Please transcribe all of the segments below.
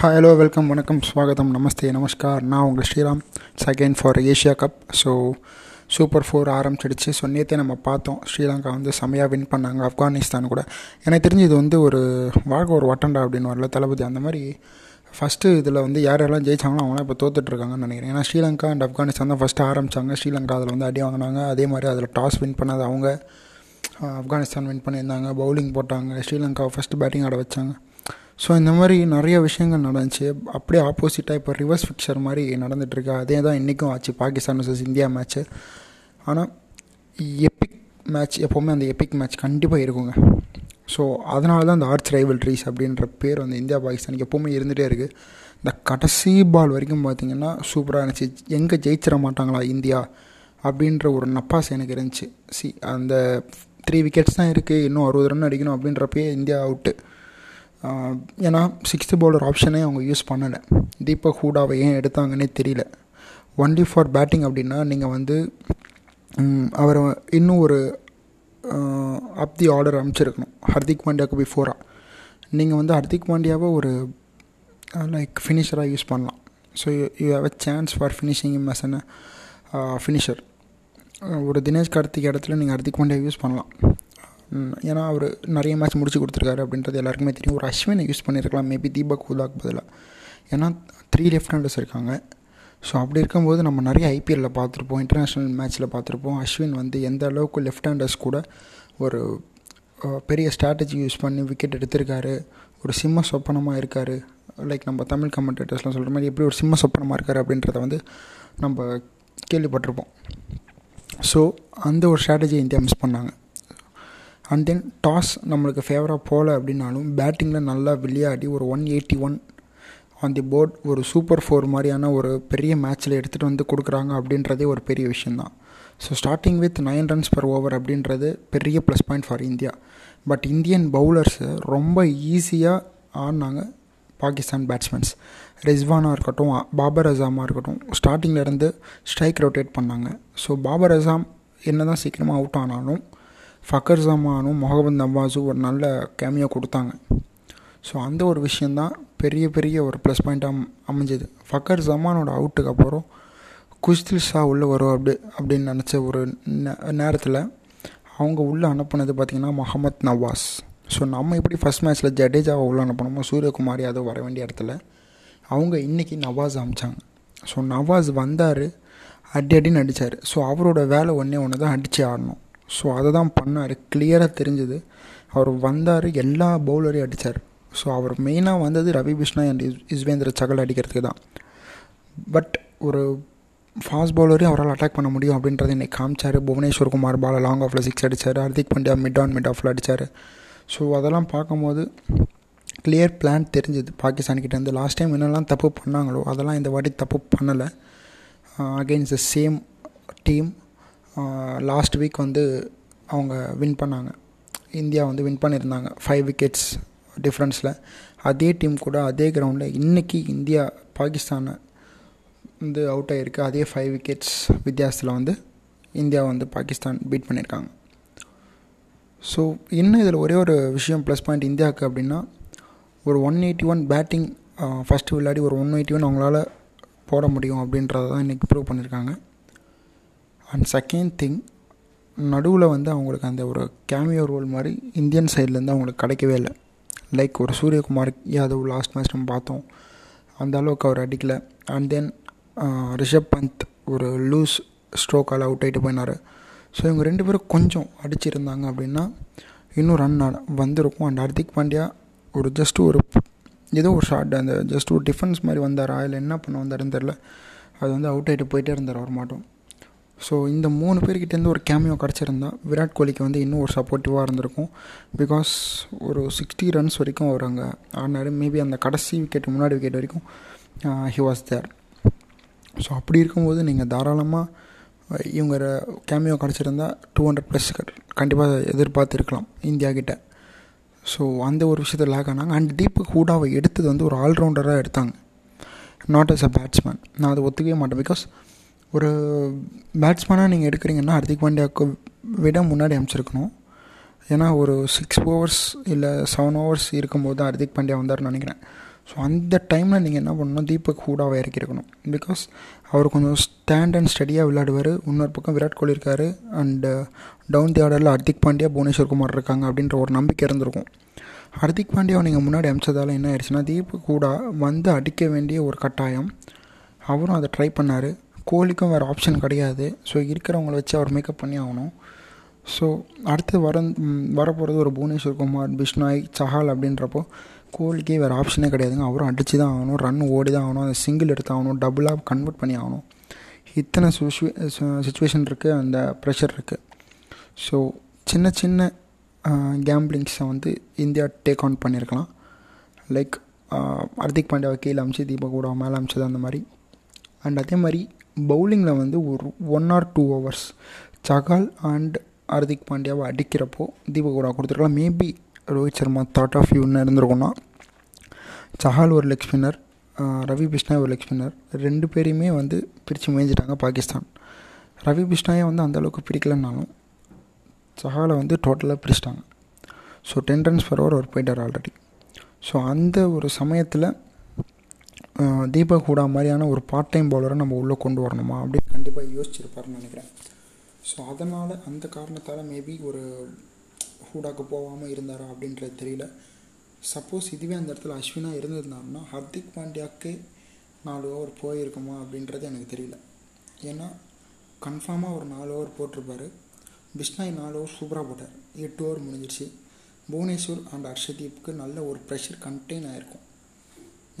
Hi hello welcome வணக்கம் ஸ்வாகதம் நமஸ்தே நமஸ்கார். நான் உங்கள் Sriram. Second for Asia cup so super four ஆரம்பிச்சிடுச்சு. ஸோ நேற்றே நம்ம பார்த்தோம். ஸ்ரீலங்கா வந்து செம்மையாக வின் பண்ணாங்க. ஆப்கானிஸ்தான் கூட. எனக்கு தெரிஞ்சு இது வந்து ஒரு வாழ்க்கை ஒரு வட்டண்டா அப்படின்னு வரல. தளபதி அந்த மாதிரி ஃபஸ்ட்டு இதில் வந்து யார் யாரெல்லாம் ஜெயிச்சாங்களோ அவங்களாம் இப்போ தோத்துட்ருக்காங்கன்னு நினைக்கிறேன். ஏன்னா ஸ்ரீலங்கா அண்ட் ஆப்கானிஸ்தான் தான் ஃபஸ்ட்டு ஆரம்பித்தாங்க ஸ்ரீலங்கா அதில் வந்து அடி வாங்கினாங்க. அதே மாதிரி அதில் டாஸ் வின் பண்ணது அவங்க ஆப்கானிஸ்தான் வின் பண்ணியிருந்தாங்க. பவுலிங் போட்டாங்க. ஸ்ரீலங்கா ஃபஸ்ட்டு பேட்டிங் ஆட வச்சாங்க. ஸோ இந்த மாதிரி நிறைய விஷயங்கள் நடந்துச்சு. அப்படியே ஆப்போசிட்டாக இப்போ ரிவர்ஸ் ஃபிக்சர் மாதிரி நடந்துகிட்ருக்கு அதே தான் இன்றைக்கும் ஆச்சு. பாகிஸ்தான் வர்சஸ் இந்தியா மேட்ச்சு ஆனால் எப்பிக் மேட்ச் எப்போவுமே அந்த எப்பிக் மேட்ச் கண்டிப்பாக இருக்குங்க. ஸோ அதனால தான் அந்த ஆர்ட்ஸ் ரைவல்ட்ரிஸ் அப்படின்ற பேர் வந்து இந்தியா பாகிஸ்தானுக்கு எப்போவுமே இருந்துகிட்டே இருக்குது இந்த கடைசி பால் வரைக்கும் பார்த்திங்கன்னா சூப்பராக இருந்துச்சு. எங்கே ஜெயிச்சிட மாட்டாங்களா இந்தியா? அப்படின்ற ஒரு நப்பாஸ் எனக்கு இருந்துச்சு. சி அந்த த்ரீ விக்கெட்ஸ் தான் இருக்குது இன்னும் அறுபது ரன் அடிக்கணும் அப்படின்றப்பயே இந்தியா அவுட்டு ஏன்னா சிக்ஸ்த்து பவுலர் ஆப்ஷனே அவங்க யூஸ் பண்ணலை. தீபக் ஹூடாவை ஏன் எடுத்தாங்கன்னே தெரியல. ஒன்லி ஃபார் பேட்டிங் அப்படின்னா நீங்கள் வந்து அவரை இன்னும் ஒரு அப் தி ஆர்டர் அமைச்சிருக்கணும். ஹர்திக் பாண்டியாவுக்கு பிஃபோராக நீங்கள் வந்து ஹர்திக் பாண்டியாவை ஒரு லைக் ஃபினிஷராக யூஸ் பண்ணலாம். So you have a chance for finishing him as an finisher ஒரு தினேஷ் கார்த்திக் இடத்துல நீங்கள் ஹர்திக் பாண்டியா யூஸ் பண்ணலாம். ஏன்னா அவர் நிறைய மேட்ச் முடிச்சு கொடுத்துருக்காரு அப்படின்றது எல்லாருக்குமே தெரியும். ஒரு அஸ்வினை யூஸ் பண்ணியிருக்கலாம் மேபி தீபக் ஹூதாக் பதிலாக ஏன்னா த்ரீ லெஃப்ட் ஹேண்டர்ஸ் இருக்காங்க. ஸோ அப்படி இருக்கும்போது நம்ம நிறைய ஐபிஎல்லில் பார்த்துருப்போம். இன்டர்நேஷ்னல் மேட்ச்சில் பார்த்துருப்போம். அஸ்வின் வந்து எந்த அளவுக்கு லெஃப்ட் ஹேண்டர்ஸ் கூட ஒரு பெரிய ஸ்ட்ராட்டஜி யூஸ் பண்ணி விக்கெட் எடுத்திருக்காரு. ஒரு சிம்ம சொப்பனமாக இருக்கார். லைக் நம்ம தமிழ் கமெண்டேட்டர்ஸ்லாம் சொல்கிற மாதிரி எப்படி ஒரு சிம்ம சொப்பனமாக இருக்கார் அப்படின்றத வந்து நம்ம கேள்விப்பட்டிருப்போம். ஸோ அந்த ஒரு ஸ்ட்ராட்டஜியை இந்தியா மிஸ் பண்ணாங்க. அண்ட் தென் டாஸ் நம்மளுக்கு ஃபேவராக போகல அப்படின்னாலும் பேட்டிங்கில் நல்லா விளையாடி ஒரு one eighty one on the board ஒரு சூப்பர் ஃபோர் மாதிரியான ஒரு பெரிய மேட்ச்சில் எடுத்துகிட்டு வந்து கொடுக்குறாங்க அப்படின்றதே ஒரு பெரிய விஷயந்தான் so starting with nine runs per over அப்படின்றது பெரிய plus point for India. But Indian bowlers ரொம்ப ஈஸியாக ஆடினாங்க பாகிஸ்தான் பேட்ஸ்மேன்ஸ் ரிஸ்வானாக இருக்கட்டும் பாபர் அசாமாக இருக்கட்டும் ஸ்டார்டிங்கில் இருந்து ஸ்ட்ரைக் ரொட்டேட் பண்ணாங்க. ஸோ பாபர் அசாம் என்ன தான் சீக்கிரமாக அவுட் ஆனாலும் ஃபக்கர் ஜமானும் முகமது நவாஸும் ஒரு நல்ல கேமியோ கொடுத்தாங்க. ஸோ அந்த ஒரு விஷயந்தான் பெரிய பெரிய ஒரு ப்ளஸ் பாயிண்ட்டாக அமைஞ்சது. ஃபக்கர் ஜமானோட அவுட்டுக்கு அப்புறம் குஷ்தில் ஷா உள்ளே வரும் அப்படி அப்படின்னு நினச்ச ஒரு நேரத்தில் அவங்க உள்ளே அனுப்புனது பார்த்திங்கன்னா முகமத் நவாஸ். ஸோ நம்ம எப்படி ஃபஸ்ட் மேட்ச்சில் ஜடேஜாவை உள்ளே அனுப்பணுமோ சூரியகுமார் யாதவ் வர வேண்டிய இடத்துல அவங்க இன்றைக்கி நவாஸ் அமிச்சாங்க ஸோ நவாஸ் வந்தார் அடி அடின்னு அடித்தார் ஸோ அவரோட வேலை ஒன்றே ஒன்று தான் அடித்து ஆடணும். ஸோ அதை தான் பண்ணார். கிளியராக தெரிஞ்சுது. அவர் வந்தார் எல்லா பவுலரையும் அடித்தார் ஸோ அவர் மெயினாக வந்தது ரவி பிஷ்ணா அண்ட் இஸ்வேந்திர சகல் அடிக்கிறதுக்கு தான். பட் ஒரு ஃபாஸ்ட் பவுலரையும் அவரால் அட்டாக் பண்ண முடியும் அப்படின்றத இன்றைக்கி காமிச்சார். புவனேஸ்வர் குமார் பால லாங் ஆஃபில் சிக்ஸ் அடித்தார் Hardik Pandya mid on mid ஆஃபில் அடித்தார் ஸோ அதெல்லாம் பார்க்கும்போது கிளியர் பிளான் தெரிஞ்சுது. பாகிஸ்தான்கிட்டேருந்து லாஸ்ட் டைம் என்னெல்லாம் தப்பு பண்ணாங்களோ அதெல்லாம் இந்த வாட்டி தப்பு பண்ணலை. Against the same team last week வந்து அவங்க வின் பண்ணாங்க. இந்தியா வந்து வின் பண்ணியிருந்தாங்க. ஃபைவ் விக்கெட்ஸ் டிஃப்ரென்ஸில் அதே டீம் கூட அதே கிரவுண்டில் இன்றைக்கி இந்தியா பாகிஸ்தானை வந்து அவுட் ஆகிருக்கு அதே ஃபைவ் விக்கெட்ஸ் வித்தியாசத்தில் வந்து இந்தியா வந்து பாகிஸ்தான் பீட் பண்ணியிருக்காங்க. ஸோ இன்னும் இதில் ஒரே ஒரு விஷயம் ப்ளஸ் பாயிண்ட் இந்தியாவுக்கு அப்படின்னா ஒரு one eighty one batting first விளையாடி ஒரு ஒன் எயிட்டி ஒன் அவங்களால போட முடியும் அப்படின்றத தான் இன்றைக்கி ப்ரூவ் பண்ணியிருக்காங்க. அண்ட் செகண்ட் திங் நடுவில் வந்து அவங்களுக்கு அந்த ஒரு கேமியோ ரோல் மாதிரி இந்தியன் சைட்லேருந்து அவங்களுக்கு கிடைக்கவே இல்லை. லைக் ஒரு சூரியகுமார் யாதவ் லாஸ்ட் மேட்ச் நம்ம பார்த்தோம். அந்த அளவுக்கு அவர் அடிக்கலை. அண்ட் தென் ரிஷப் பந்த் ஒரு லூஸ் ஸ்ட்ரோக்கால் அவுட் ஆகிட்டு போயினார். ஸோ இவங்க ரெண்டு பேரும் கொஞ்சம் அடிச்சிருந்தாங்க அப்படின்னா இன்னும் ரன் வந்திருக்கும். அண்ட் ஹர்திக் பாண்டியா ஒரு ஜஸ்ட் ஒரு ஏதோ ஒரு ஷார்ட் அந்த ஜஸ்ட் ஒரு டிஃபென்ஸ் மாதிரி வந்தாரா? இல்லை என்ன பண்ண வந்தாருன்னு தெரில அது வந்து அவுட் ஆகிட்டு போயிட்டே இருந்தார் அவர் மாட்டோம். ஸோ இந்த மூணு பேர்கிட்டேருந்து ஒரு கேமியோ கிடச்சிருந்தா விராட் கோலிக்கு வந்து இன்னும் ஒரு சப்போர்ட்டிவாக இருந்திருக்கும். பிகாஸ் ஒரு சிக்ஸ்டி ரன்ஸ் வரைக்கும் அவர் அங்கே ஆடினார். மேபி அந்த கடைசி விக்கெட் முன்னாடி விக்கெட் வரைக்கும் ஹி வாஸ் தேர் ஸோ அப்படி இருக்கும்போது நீங்கள் தாராளமாக uh, இவங்க கேமியோ கிடச்சிருந்தா டூ ஹண்ட்ரட் ப்ளஸ் கண்டிப்பாக எதிர்பார்த்துருக்கலாம் இந்தியா கிட்ட. ஸோ அந்த ஒரு விஷயத்தை லேக் ஆனாங்க. அண்ட் தீபக் ஹூடாவை எடுத்தது வந்து ஒரு ஆல்ரவுண்டராக எடுத்தாங்க. நாட் அஸ் அ பேட்ஸ்மேன் நான் அதை ஒத்துக்கவே மாட்டேன். பிகாஸ் ஒரு பேட்ஸ்மேனாக நீங்கள் எடுக்கிறீங்கன்னா ஹர்திக் பாண்டியாவுக்கு விட முன்னாடி அமைச்சிருக்கணும். ஏன்னா ஒரு சிக்ஸ் ஓவர்ஸ் இல்லை செவன் ஓவர்ஸ் இருக்கும்போது தான் ஹர்திக் பாண்டியா வந்தார்னு நினைக்கிறேன். ஸோ அந்த டைமில் நீங்கள் என்ன பண்ணணும்? தீபக் ஹூடாவை இறக்கிருக்கணும். பிகாஸ் அவர் கொஞ்சம் ஸ்டாண்ட் அண்ட் ஸ்டடியாக விளையாடுவார். இன்னொரு பக்கம் விராட் கோலி இருக்கார். அண்டு டவுன் தி uh, ஆர்டரில் ஹர்திக் பாண்டியா புவனேஸ்வர் குமார் இருக்காங்க அப்படின்ற ஒரு நம்பிக்கை இருந்திருக்கும். ஹர்திக் பாண்டியாவை நீங்கள் முன்னாடி அமைச்சதால் என்ன ஆயிடுச்சுன்னா தீபக் ஹூடா வந்து அடிக்க வேண்டிய ஒரு கட்டாயம். அவரும் அதை ட்ரை பண்ணார். கோலிக்கும் வேறு ஆப்ஷன் கிடையாது. ஸோ இருக்கிறவங்கள வச்சு அவர் மேக்கப் பண்ணி ஆகணும். ஸோ அடுத்து வர வரப்போகிறது ஒரு புவனேஸ்வர் குமார் பிஷ்னாய் சஹால் அப்படின்றப்போ கோலிக்கே வேறு ஆப்ஷனே கிடையாதுங்க. அவரும் அடித்து தான் ஆகணும் ரன் ஓடி தான் ஆகணும் அந்த சிங்கிள் எடுத்து ஆகணும் டபுளாக கன்வெர்ட் பண்ணி ஆகணும். இத்தனை சுச்சுவே சுச்சுவேஷன் இருக்குது அந்த ப்ரெஷர் இருக்குது ஸோ சின்ன சின்ன கேம்பிளிங்ஸை வந்து இந்தியா டேக் ஆன் பண்ணியிருக்கலாம் லைக் ஹர்திக் பாண்டியாவை கீழே அமிச்சு தீபக் கூட மேலே அமிச்சது அந்த மாதிரி. அண்ட் அதே மாதிரி பவுலிங்கில் வந்து ஒரு one or two overs Chahal and Hardik பாண்டியாவை அடிக்கிறப்போ தீபக் கொடுத்துருக்கலாம். Maybe Rohit Sharma thought of யூன்னு இருந்திருக்கும்னா சஹால் ஒரு லெக் ஸ்பின்னர் ரவி பிஷ்னாய் ஒரு லெக் ஸ்பின்னர் ரெண்டு பேரையுமே வந்து பிரித்து மேய்ஞ்சிட்டாங்க பாகிஸ்தான். ரவி பிஷ்ணாயை வந்து அந்தளவுக்கு பிரிக்கலைன்னாலும் சஹாலை வந்து டோட்டலாக பிரிச்சிட்டாங்க. So ten runs per over அவர் போயிட்டார் ஆல்ரெடி ஸோ அந்த ஒரு சமயத்தில் தீபக் ஹூடா மாதிரியான ஒரு பார்ட் டைம் பவுலரை நம்ம உள்ளே கொண்டு வரணுமா? அப்படின்னு கண்டிப்பாக யோசிச்சிருப்பாருன்னு நினைக்கிறேன். ஸோ அதனால் அந்த காரணத்தால் மேபி ஒரு ஹூடாக்கு போகாமல் இருந்தாரா அப்படின்றது தெரியல. சப்போஸ் இதுவே அந்த இடத்துல அஸ்வினா இருந்திருந்தாருன்னா ஹர்திக் பாண்டியாவுக்கு நாலு ஓவர் போயிருக்குமா அப்படின்றது எனக்கு தெரியல. ஏன்னா கன்ஃபார்மாக ஒரு நாலு ஓவர் போட்டிருப்பாரு. பிஷ்னாய் நாலு ஓவர் சூப்பராக போட்டார். எட்டு ஓவர் முடிஞ்சிருச்சு. புவனேஸ்வர் அண்ட் ஹர்ஷதீப்புக்கு நல்ல ஒரு ப்ரெஷர் கண்டெயின் ஆகிருக்கும்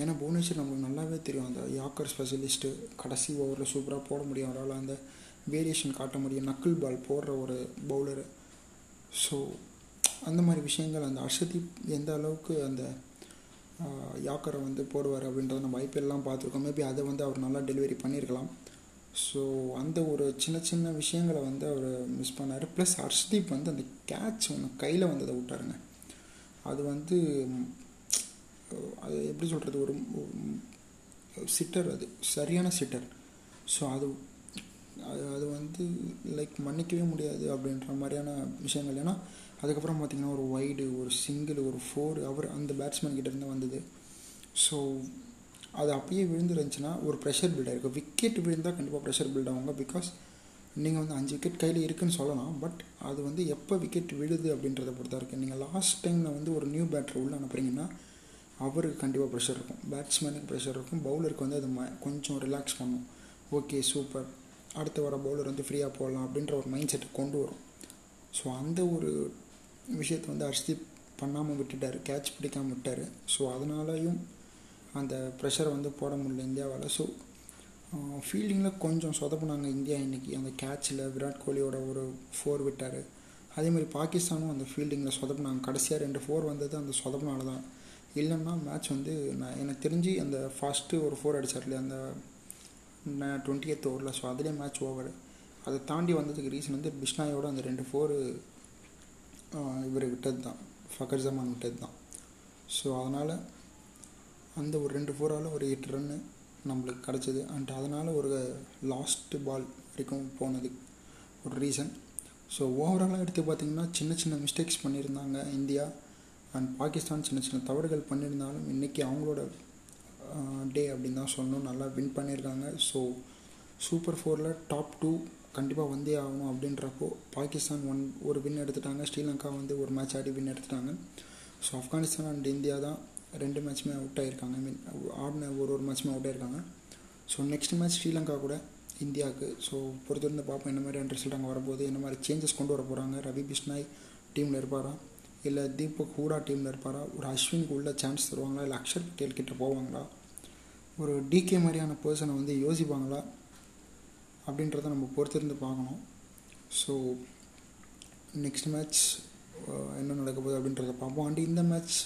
ஏன்னா புவனேஸ்வர் நம்மளுக்கு நல்லாவே தெரியும். அந்த யாக்கர் ஸ்பெஷலிஸ்ட்டு கடைசி ஓவரில் சூப்பராக போட முடியும். அவரால் அந்த வேரியேஷன் காட்ட முடியும். நக்கிள் பால் போடுற ஒரு பவுலரு ஸோ அந்த மாதிரி விஷயங்கள் அந்த அர்ஷதீப் எந்த அளவுக்கு அந்த யாக்கரை வந்து போடுவார் அப்படின்றத நம்ம ஐபிஎல்லாம் பார்த்துருக்கோம். மேபி அதை வந்து அவர் நல்லா டெலிவரி பண்ணியிருக்கலாம் ஸோ அந்த ஒரு சின்ன சின்ன விஷயங்களை வந்து அவர் மிஸ் பண்ணார். ப்ளஸ் ஹர்ஷ்தீப் வந்து அந்த கேட்ச் ஒன்று கையில் வந்ததை விட்டாருங்க. அது வந்து எப்படி சொல்கிறது ஒரு சிட்டர் அது சரியான சிட்டர். ஸோ அது அது அது வந்து லைக் மன்னிக்கவே முடியாது அப்படின்ற மாதிரியான விஷயங்கள். ஏன்னா அதுக்கப்புறம் பார்த்திங்கன்னா ஒரு வைடு ஒரு சிங்கிள் ஒரு ஃபோர் அவர் அந்த பேட்ஸ்மேன் கிட்டேருந்து வந்தது. ஸோ அது அப்படியே விழுந்துருந்துச்சுன்னா ஒரு ப்ரெஷர் பில்ட் ஆகிருக்கும் விக்கெட் விழுந்தால் கண்டிப்பாக ப்ரெஷர் பில்ட் ஆகுங்க. பிகாஸ் நீங்கள் வந்து அஞ்சு விக்கெட் கையில் இருக்குன்னு சொல்லலாம். பட் அது வந்து எப்போ விக்கெட் விழுது அப்படின்றத பொறுத்தா இருக்குது நீங்கள் லாஸ்ட் டைமில் வந்து ஒரு நியூ பேட்டர் உள்ளே அனுப்புறீங்கன்னா அவருக்கு கண்டிப்பாக ப்ரெஷர் இருக்கும். பேட்ஸ்மேனுக்கு ப்ரெஷர் இருக்கும். பவுலருக்கு வந்து அது கொஞ்சம் ரிலாக்ஸ் பண்ணும். ஓகே சூப்பர் அடுத்து வர பவுலர் வந்து ஃப்ரீயாக போடலாம் அப்படின்ற ஒரு மைண்ட் செட்டை கொண்டு வரும். ஸோ அந்த ஒரு விஷயத்தை வந்து ஹர்ஷ்தீப் பண்ணாமல் விட்டுட்டார். கேட்ச் பிடிக்காமல் விட்டார். ஸோ அதனாலையும் அந்த ப்ரெஷரை வந்து போட முடியல இந்தியாவால். ஸோ ஃபீல்டிங்கில் கொஞ்சம் சொதப்புனாங்க இந்தியா இன்றைக்கி அந்த கேட்சில் விராட் கோலியோட ஒரு ஃபோர் விட்டார். அதே மாதிரி பாகிஸ்தானும் அந்த ஃபீல்டிங்கில் சொதப்புனாங்க. கடைசியாக ரெண்டு ஃபோர் வந்தது அந்த சொதப்புனால தான் இல்லைன்னா மேட்ச் வந்து நான் எனக்கு தெரிஞ்சு அந்த ஃபஸ்ட்டு ஒரு ஃபோர் அடித்தார் அந்த டுவெண்ட்டி எய்த் ஓவரில் ஸோ அதுலேயே மேட்ச் ஓவர் அதை தாண்டி வந்ததுக்கு ரீசன் வந்து பிஷ்னாயோட அந்த ரெண்டு ஃபோரு இவர் விட்டது தான் ஃபக்கர் ஜமான் விட்டது தான் ஸோ அதனால் அந்த ஒரு ரெண்டு ஃபோரால் ஒரு எட்டு ரன்னு நம்மளுக்கு கிடச்சிது. அண்ட் அதனால் ஒரு லாஸ்ட்டு பால் வரைக்கும் போனது ஒரு ரீசன் ஸோ ஓவராலாக எடுத்து பார்த்திங்கன்னா சின்ன சின்ன மிஸ்டேக்ஸ் பண்ணியிருந்தாங்க இந்தியா. அண்ட் பாகிஸ்தான் சின்ன சின்ன தவறுகள் பண்ணியிருந்தாலும் இன்றைக்கி அவங்களோட டே அப்படின்னு தான் சொல்லணும். நல்லா வின் பண்ணியிருக்காங்க. ஸோ சூப்பர் ஃபோரில் டாப் டூ கண்டிப்பாக வந்தே ஆகணும் அப்படின்றப்போ பாகிஸ்தான் ஒன் ஒரு வின் எடுத்துட்டாங்க. ஸ்ரீலங்கா வந்து ஒரு மேட்ச் ஆடி வின் எடுத்துட்டாங்க. ஸோ ஆப்கானிஸ்தான் அண்ட் இந்தியா தான் ரெண்டு மேட்ச்சுமே அவுட் ஆகிருக்காங்க ஐ மீன் ஆடின ஒரு ஒரு மேட்ச்சுமே அவுட் ஆகிருக்காங்க ஸோ நெக்ஸ்ட் மேட்ச் ஸ்ரீலங்கா கூட இந்தியாவுக்கு. ஸோ பொறுத்திருந்து பார்ப்போம். என்ன மாதிரியான ரிசல்ட் அங்கே வரும்போது என்ன மாதிரி சேஞ்சஸ் கொண்டு வர போகிறாங்க ரவி பிஷ்னாய் டீமில் இருப்பாரா? இல்லை தீபக் ஹூடா டீமில் இருப்பாரா? ஒரு அஸ்வினுக்கு உள்ள சான்ஸ் தருவாங்களா? இல்லை அக்ஷர் பட்டேல் கிட்ட போவாங்களா? ஒரு டிகே மாதிரியான பர்சனை வந்து யோசிப்பாங்களா? அப்படின்றத நம்ம பொறுத்திருந்து பார்க்கணும். ஸோ நெக்ஸ்ட் மேட்ச் என்ன நடக்க போகுது அப்படின்றத பார்ப்போம். அண்ட் இந்த மேட்ச்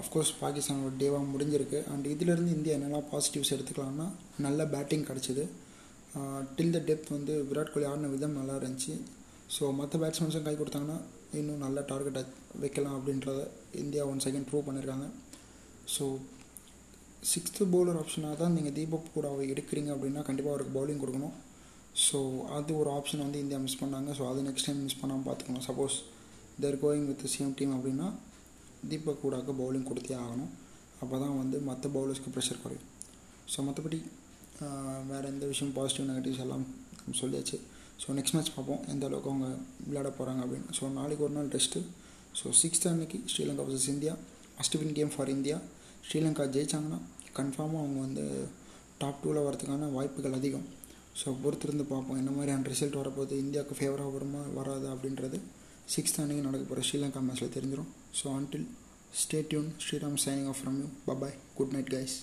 அஃப்கோர்ஸ் பாகிஸ்தானோட டேவாக முடிஞ்சிருக்கு. அண்ட் இதிலேருந்து இந்தியா என்னெல்லாம் பாசிட்டிவ்ஸ் எடுத்துக்கலாம்னா நல்ல பேட்டிங் கிடச்சிது. டில் த டெப்த் வந்து விராட் கோலி ஆடின விதம் நல்லா இருந்துச்சு. ஸோ மற்ற பேட்ஸ்மேன்ஸும் கை கொடுத்தாங்கன்னா இன்னும் நல்ல டார்கெட்டை வைக்கலாம் அப்படின்றத இந்தியா ஒன் செகண்ட் ப்ரூவ் பண்ணியிருக்காங்க ஸோ சிக்ஸ்த்து பவுலர் ஆப்ஷனாக தான் நீங்கள் தீபக் கூடாவை எடுக்கிறீங்க அப்படின்னா கண்டிப்பாக அவருக்கு பவுலிங் கொடுக்கணும். ஸோ அது ஒரு ஆப்ஷன் வந்து இந்தியா மிஸ் பண்ணாங்க. ஸோ அது நெக்ஸ்ட் டைம் மிஸ் பண்ணாமல் பார்த்துக்கணும் suppose they're going with same team அப்படின்னா தீபக் கூடாக்கு பவுலிங் கொடுத்தே ஆகணும். அப்போ தான் வந்து மற்ற பவுலர்ஸ்க்கு ப்ரெஷர் குறையும். ஸோ மற்றபடி வேறு எந்த விஷயம் பாசிட்டிவ் நெகட்டிவ்ஸ் எல்லாம் சொல்லியாச்சு. ஸோ நெக்ஸ்ட் மேட்ச் பார்ப்போம். எந்த அளவுக்கு அவங்க விளையாட போகிறாங்க அப்படின்னு. ஸோ நாளைக்கு ஒரு நாள் டெஸ்ட்டு ஸோ சிக்ஸ்த் அன்னைக்கு Sri Lanka versus India. First win game for India. Sri Lanka ஜெயிச்சாங்கன்னா கன்ஃபார்மாக அவங்க வந்து டாப் டூவில் வரதுக்கான வாய்ப்புகள் அதிகம். ஸோ பொறுத்திருந்து பார்ப்போம். என்ன மாதிரியான ரிசல்ட் வரப்போகுது? இந்தியாவுக்கு ஃபேவராக வருமா வராது அப்படின்றது சிக்ஸ்த் அன்னைக்கு நடக்க போகிற ஸ்ரீலங்கா மேட்ச்சில் தெரிஞ்சிடும் so until stay tuned Sriram signing off from you bye bye good night guys